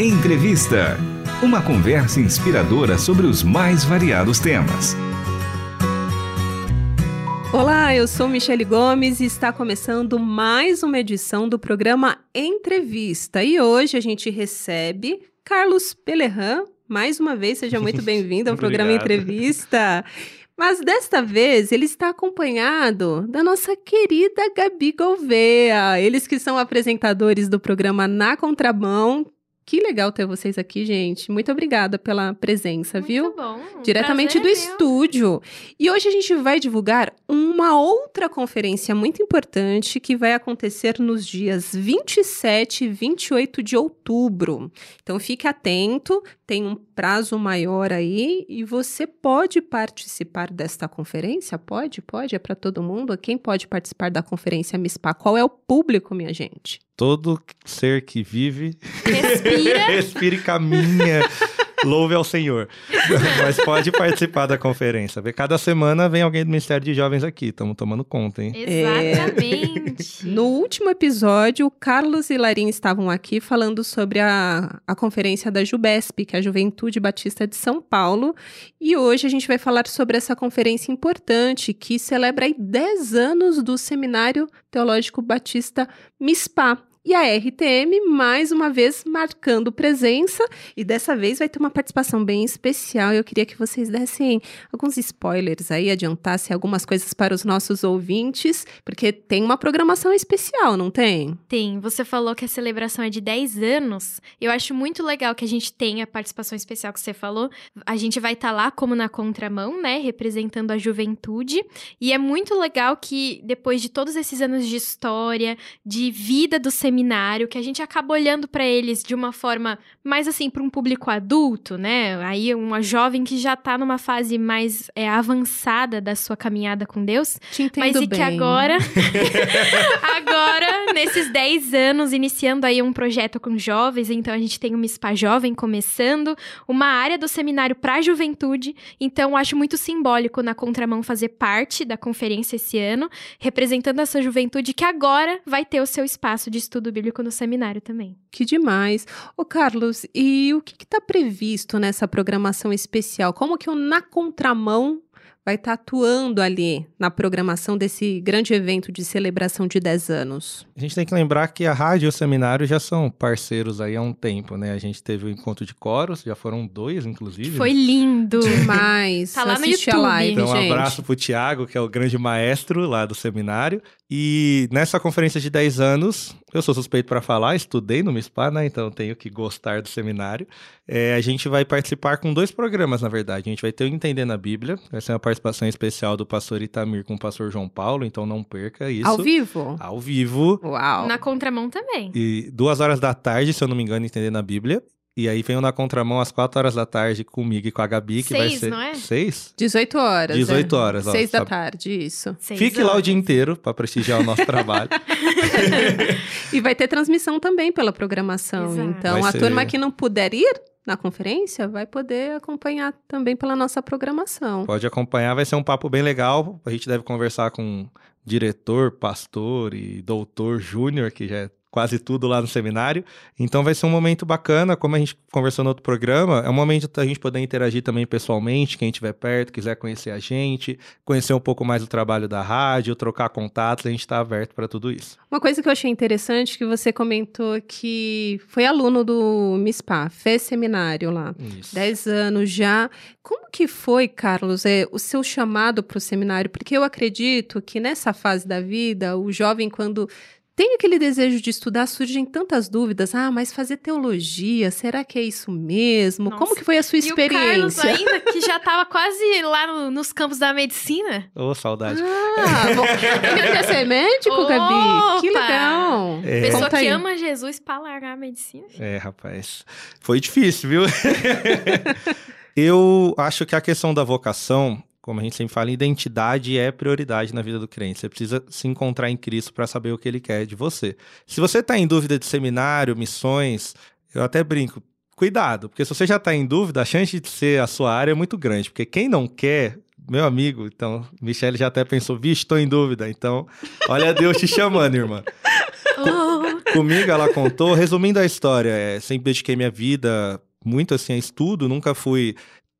Entrevista. Uma conversa inspiradora sobre os mais variados temas. Olá, eu sou Michele Gomes e está começando mais uma edição do programa Entrevista. E hoje a gente recebe Carlos Pelerran. Mais uma vez, seja muito bem-vindo ao programa Entrevista. Mas desta vez ele está acompanhado da nossa querida Gabi Gouveia. Eles que são apresentadores do programa Na Contramão, que legal ter vocês aqui, gente. Muito obrigada pela presença, Muito viu? bom. Diretamente Prazer do é meu. estúdio. E hoje a gente vai divulgar uma outra conferência muito importante que vai acontecer nos dias 27 e 28 de outubro. Então fique atento, tem um prazo maior aí e você pode participar desta conferência? Pode, pode, é para todo mundo. Quem pode participar da conferência MISPA? Qual é o público, minha gente? Todo ser que vive, Respira. respira e caminha, louve ao Senhor. Mas pode participar da conferência. Cada semana vem alguém do Ministério de Jovens aqui, estamos tomando conta, hein? Exatamente. No último episódio, o Carlos e Larim estavam aqui falando sobre a, a conferência da Jubesp, que é a Juventude Batista de São Paulo. E hoje a gente vai falar sobre essa conferência importante que celebra aí 10 anos do Seminário Teológico Batista MISPA. E a RTM, mais uma vez, marcando presença. E dessa vez vai ter uma participação bem especial. Eu queria que vocês dessem alguns spoilers aí, adiantassem algumas coisas para os nossos ouvintes, porque tem uma programação especial, não tem? Tem, você falou que a celebração é de 10 anos. Eu acho muito legal que a gente tenha a participação especial que você falou. A gente vai estar lá como na contramão, né, representando a juventude. E é muito legal que depois de todos esses anos de história, de vida do seminário, que a gente acaba olhando para eles de uma forma mais assim para um público adulto, né? Aí uma jovem que já tá numa fase mais é, avançada da sua caminhada com Deus. Te entendo Mas e bem. que agora, agora, nesses 10 anos, iniciando aí um projeto com jovens, então a gente tem uma SPA Jovem começando, uma área do seminário para a juventude, então acho muito simbólico na Contramão fazer parte da conferência esse ano, representando essa juventude que agora vai ter o seu espaço de estudo bíblico no seminário também. Que demais. Ô, Carlos, e o que está previsto nessa programação especial? Como que o Na Contramão vai estar atuando ali na programação desse grande evento de celebração de 10 anos? A gente tem que lembrar que a rádio e o seminário já são parceiros aí há um tempo, né? A gente teve o encontro de coros, já foram dois, inclusive. Foi lindo! Demais. Tá lá no Assiste a YouTube. live, Então, um gente. abraço pro Tiago, que é o grande maestro lá do seminário. E nessa conferência de 10 anos, eu sou suspeito para falar, estudei no MISPA, né? Então tenho que gostar do seminário. É, a gente vai participar com dois programas, na verdade. A gente vai ter o Entendendo a Bíblia, vai ser uma participação especial do pastor Itamir com o pastor João Paulo, então não perca isso. Ao vivo? Ao vivo. Uau. Na Contramão também. E duas horas da tarde, se eu não me engano, Entendendo a Bíblia. E aí vem o na contramão às quatro horas da tarde comigo e com a Gabi, que vai Seis, ser. não é? Seis? 18 horas. 18 é. horas, ó, 6 da sabe? tarde, isso. Seis Fique lá o horas. dia inteiro para prestigiar o nosso trabalho. E vai ter transmissão também pela programação. Exato. Então, Vai a ser- turma que não puder ir na conferência vai poder acompanhar também pela nossa programação. Pode acompanhar, vai ser um papo bem legal. A gente deve conversar com diretor, pastor e doutor júnior, que já é quase tudo lá no seminário. Então vai ser um momento bacana, como a gente conversou no outro programa, é um momento da gente poder interagir também pessoalmente, quem estiver perto, quiser conhecer a gente, conhecer um pouco mais do trabalho da rádio, trocar contatos, a gente está aberto para tudo isso. Uma coisa que eu achei interessante que você comentou que foi aluno do MISPA, fez seminário lá. Isso. 10 anos já. Como que foi, Carlos, é, o seu chamado para o seminário? Porque eu acredito que nessa fase da vida, o jovem, quando tem aquele desejo de estudar, surgem tantas dúvidas. Ah, mas fazer teologia, será que é isso mesmo? Nossa. Como que foi a sua E o Carlos experiência? ainda, que já tava quase lá no- nos campos da medicina. Ô, saudade. Ah, bom. Ele quer ser médico, Gabi? Que Opa! legal. É. Pessoa Conta que aí. ama Jesus pra largar a medicina. É, rapaz. Foi difícil, viu? Eu acho que a questão da vocação, como a gente sempre fala, identidade é prioridade na vida do crente. Você precisa se encontrar em Cristo para saber o que ele quer de você. Se você está em dúvida de seminário, missões, eu até brinco. Cuidado, porque se você já está em dúvida, a chance de ser a sua área é muito grande. Porque quem não quer, meu amigo, então, Michele já até pensou, vixe, estou em dúvida. Então, olha Deus te chamando, irmã. Oh, Comigo ela contou, resumindo a história, é, sempre dediquei minha vida muito assim a estudo, nunca fui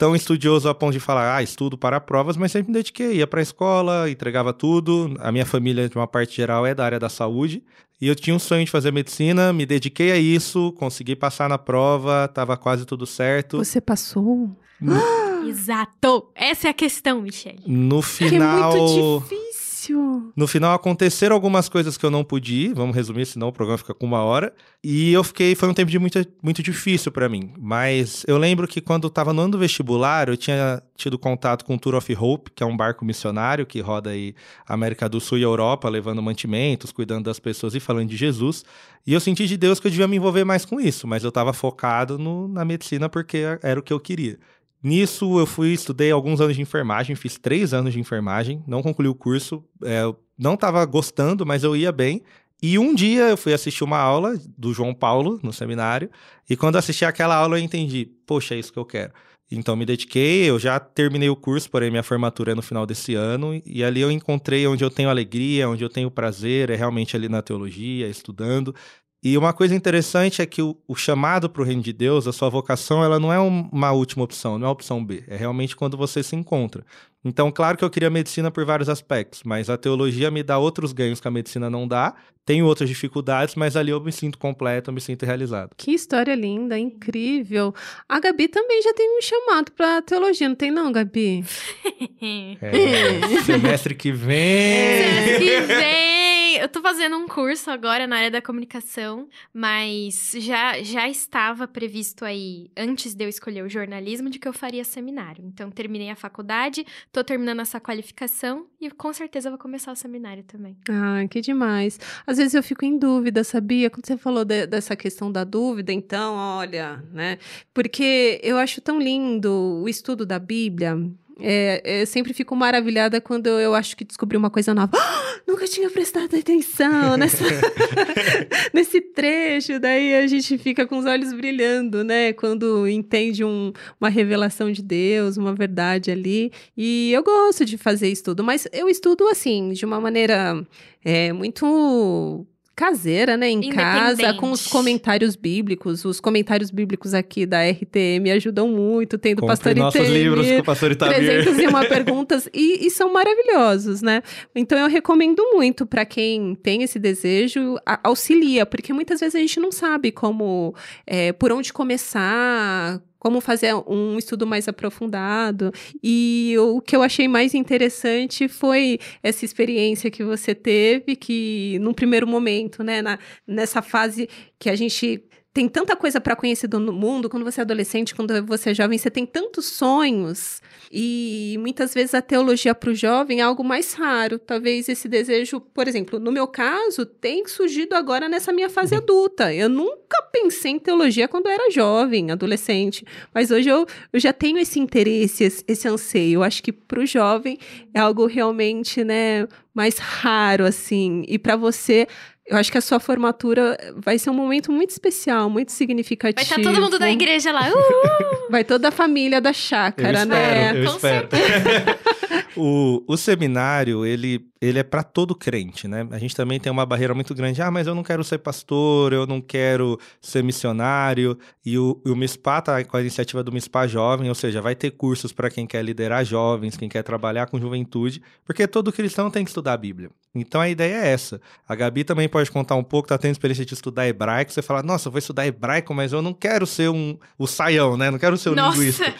tão estudioso a ponto de falar, ah, estudo para provas, mas sempre me dediquei, ia para a escola, entregava tudo. A minha família, de uma parte geral, é da área da saúde. E eu tinha um sonho de fazer medicina, me dediquei a isso, consegui passar na prova, estava quase tudo certo. Você passou? Exato! Essa é a questão, Michelle. No final. Que é muito difícil. No final aconteceram algumas coisas que eu não pude ir, vamos resumir, senão o programa fica com uma hora. E eu fiquei, foi um tempo de muito, muito difícil para mim. Mas eu lembro que quando eu tava no ano do vestibular, eu tinha tido contato com o Tour of Hope, que é um barco missionário que roda aí América do Sul e Europa, levando mantimentos, cuidando das pessoas e falando de Jesus. E eu senti de Deus que eu devia me envolver mais com isso, mas eu tava focado no, na medicina porque era o que eu queria. Nisso, eu fui, estudei alguns anos de enfermagem, fiz três anos de enfermagem, não concluí o curso, é, não estava gostando, mas eu ia bem. E um dia eu fui assistir uma aula do João Paulo no seminário, e quando assisti aquela aula eu entendi, poxa, é isso que eu quero. Então me dediquei, eu já terminei o curso, porém minha formatura é no final desse ano, e ali eu encontrei onde eu tenho alegria, onde eu tenho prazer, é realmente ali na teologia, estudando. E uma coisa interessante é que o, o chamado para o reino de Deus, a sua vocação, ela não é uma última opção, não é a opção B. É realmente quando você se encontra. Então, claro que eu queria medicina por vários aspectos, mas a teologia me dá outros ganhos que a medicina não dá. Tenho outras dificuldades, mas ali eu me sinto completo, eu me sinto realizado. Que história linda, incrível. A Gabi também já tem um chamado para teologia, não tem não, Gabi? É, semestre que vem. Semestre que vem eu tô fazendo um curso agora na área da comunicação, mas já, já estava previsto aí, antes de eu escolher o jornalismo, de que eu faria seminário. Então, terminei a faculdade, tô terminando essa qualificação e com certeza vou começar o seminário também. Ah, que demais. Às vezes eu fico em dúvida, sabia? Quando você falou de, dessa questão da dúvida, então, olha, né? Porque eu acho tão lindo o estudo da Bíblia. É, eu sempre fico maravilhada quando eu acho que descobri uma coisa nova. Oh, nunca tinha prestado atenção nessa, nesse trecho. Daí a gente fica com os olhos brilhando, né? Quando entende um, uma revelação de Deus, uma verdade ali. E eu gosto de fazer estudo, mas eu estudo assim, de uma maneira é, muito caseira, né, em casa, com os comentários bíblicos. Os comentários bíblicos aqui da RTM ajudam muito. Tem do Pastor nossos livros com o Pastor Itamir. 301 perguntas e, e, são maravilhosos, né? Então eu recomendo muito para quem tem esse desejo, a, auxilia, porque muitas vezes a gente não sabe como, é, por onde começar, como fazer um estudo mais aprofundado. E o que eu achei mais interessante foi essa experiência que você teve, que num primeiro momento, né, na, nessa fase que a gente tem tanta coisa para conhecer do mundo, quando você é adolescente, quando você é jovem, você tem tantos sonhos. E muitas vezes a teologia para o jovem é algo mais raro. Talvez esse desejo, por exemplo, no meu caso, tem surgido agora nessa minha fase uhum. adulta. Eu nunca pensei em teologia quando eu era jovem, adolescente. Mas hoje eu, eu já tenho esse interesse, esse, esse anseio. Eu acho que para o jovem é algo realmente né, mais raro, assim. E para você eu acho que a sua formatura vai ser um momento muito especial, muito significativo. Vai estar todo mundo da igreja lá. Uh! Vai toda a família da chácara, eu né? Espero, eu Com espero. o, o seminário, ele ele é para todo crente, né? A gente também tem uma barreira muito grande. Ah, mas eu não quero ser pastor, eu não quero ser missionário. E o, o MISPA tá com a iniciativa do MISPA Jovem, ou seja, vai ter cursos para quem quer liderar jovens, quem quer trabalhar com juventude, porque todo cristão tem que estudar a Bíblia. Então a ideia é essa. A Gabi também pode contar um pouco, tá tendo experiência de estudar hebraico. Você fala, nossa, eu vou estudar hebraico, mas eu não quero ser um, o saião, né? Não quero ser o nossa. linguista.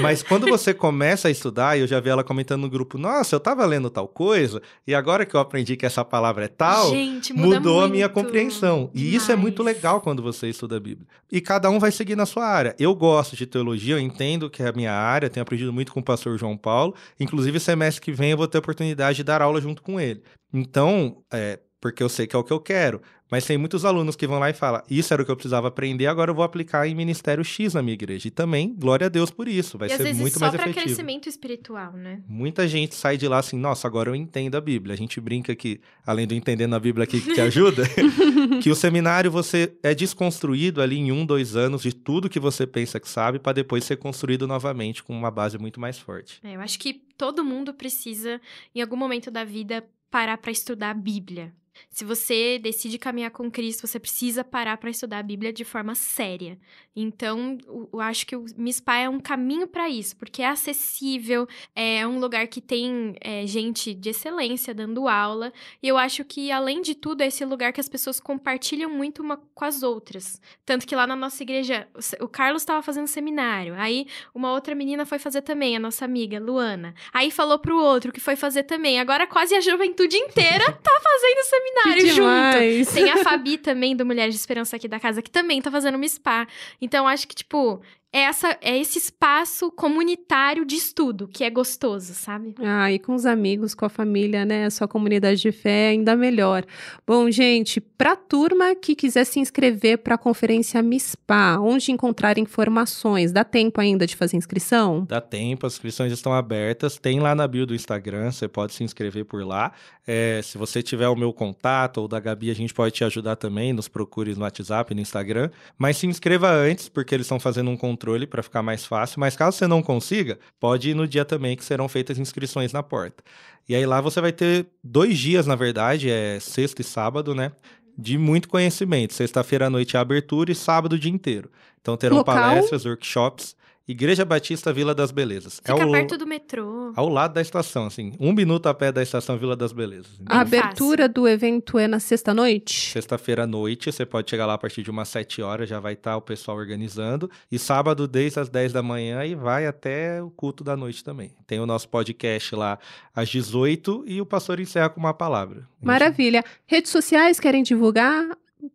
Mas quando você começa a estudar, e eu já vi ela comentando no grupo, nossa, eu tava lendo tal coisa, e agora que eu aprendi que essa palavra é tal, Gente, mudou muito. a minha compreensão. E Demais. isso é muito legal quando você estuda a Bíblia. E cada um vai seguir na sua área. Eu gosto de teologia, eu entendo que é a minha área, tenho aprendido muito com o pastor João Paulo. Inclusive, semestre que vem eu vou ter a oportunidade de dar aula junto com ele. Então, é, porque eu sei que é o que eu quero. Mas tem muitos alunos que vão lá e falam: Isso era o que eu precisava aprender, agora eu vou aplicar em Ministério X na minha igreja. E também, glória a Deus por isso, vai e ser muito mais efetivo. só crescimento espiritual, né? Muita gente sai de lá assim: Nossa, agora eu entendo a Bíblia. A gente brinca que, além do entendendo a Bíblia aqui que te ajuda, que o seminário você é desconstruído ali em um, dois anos de tudo que você pensa que sabe, para depois ser construído novamente com uma base muito mais forte. É, eu acho que todo mundo precisa, em algum momento da vida, parar para estudar a Bíblia. Se você decide caminhar com Cristo, você precisa parar para estudar a Bíblia de forma séria. Então, eu acho que o MISPA é um caminho para isso, porque é acessível, é um lugar que tem é, gente de excelência dando aula. E eu acho que, além de tudo, é esse lugar que as pessoas compartilham muito uma com as outras. Tanto que lá na nossa igreja, o Carlos estava fazendo seminário, aí uma outra menina foi fazer também, a nossa amiga, Luana. Aí falou pro outro que foi fazer também. Agora quase a juventude inteira tá fazendo seminário junto. Tem a Fabi também, do Mulheres de Esperança aqui da casa, que também tá fazendo uma spa. Então, acho que, tipo, é, essa, é esse espaço comunitário de estudo, que é gostoso, sabe? Ah, e com os amigos, com a família, né? A sua comunidade de fé é ainda melhor. Bom, gente, para a turma que quiser se inscrever para a conferência MISPA, onde encontrar informações? Dá tempo ainda de fazer inscrição? Dá tempo, as inscrições estão abertas. Tem lá na bio do Instagram, você pode se inscrever por lá. É, se você tiver o meu contato ou da Gabi, a gente pode te ajudar também. Nos procure no WhatsApp, no Instagram. Mas se inscreva antes, porque eles estão fazendo um controle controle para ficar mais fácil, mas caso você não consiga, pode ir no dia também que serão feitas inscrições na porta. E aí lá você vai ter dois dias, na verdade, é sexta e sábado, né? De muito conhecimento. Sexta-feira à noite é a abertura e sábado o dia inteiro. Então terão Local? palestras, workshops. Igreja Batista Vila das Belezas. É Fica é o, perto do metrô. Ao lado da estação, assim. Um minuto a pé da estação Vila das Belezas. A abertura fácil. do evento é na sexta-noite? Sexta-feira à noite. Você pode chegar lá a partir de umas 7 horas, já vai estar o pessoal organizando. E sábado, desde as 10 da manhã e vai até o culto da noite também. Tem o nosso podcast lá às 18 e o pastor encerra com uma palavra. Maravilha. Redes sociais querem divulgar?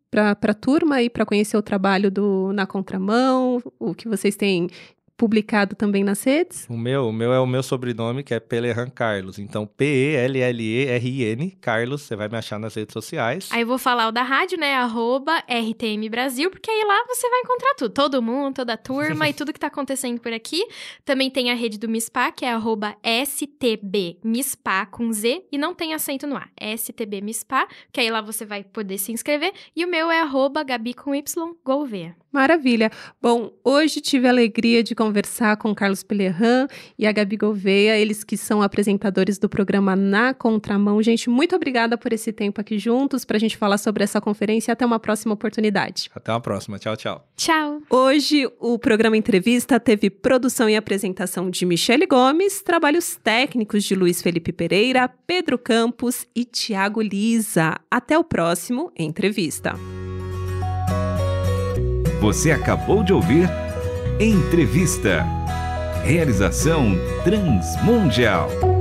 para a turma e para conhecer o trabalho do Na Contramão, o que vocês têm publicado também nas redes? O meu, o meu é o meu sobrenome, que é Pelerran Carlos. Então, P-E-L-L-E-R-I-N, Carlos, você vai me achar nas redes sociais. Aí eu vou falar o da rádio, né? Arroba RTM Brasil, porque aí lá você vai encontrar tudo. Todo mundo, toda a turma e tudo que tá acontecendo por aqui. Também tem a rede do MISPA, que é arroba STB MISPA com Z e não tem acento no A. STB MISPA, que aí lá você vai poder se inscrever. E o meu é arroba Gabi com Y Gouveia. Maravilha. Bom, hoje tive a alegria de conversar com Carlos Pelerran e a Gabi Gouveia, eles que são apresentadores do programa Na Contramão. Gente, muito obrigada por esse tempo aqui juntos para a gente falar sobre essa conferência. Até uma próxima oportunidade. Até uma próxima. Tchau, tchau. Tchau. Hoje, o programa Entrevista teve produção e apresentação de Michele Gomes, trabalhos técnicos de Luiz Felipe Pereira, Pedro Campos e Tiago Lisa. Até o próximo Entrevista. Você acabou de ouvir Entrevista. Realização Transmundial.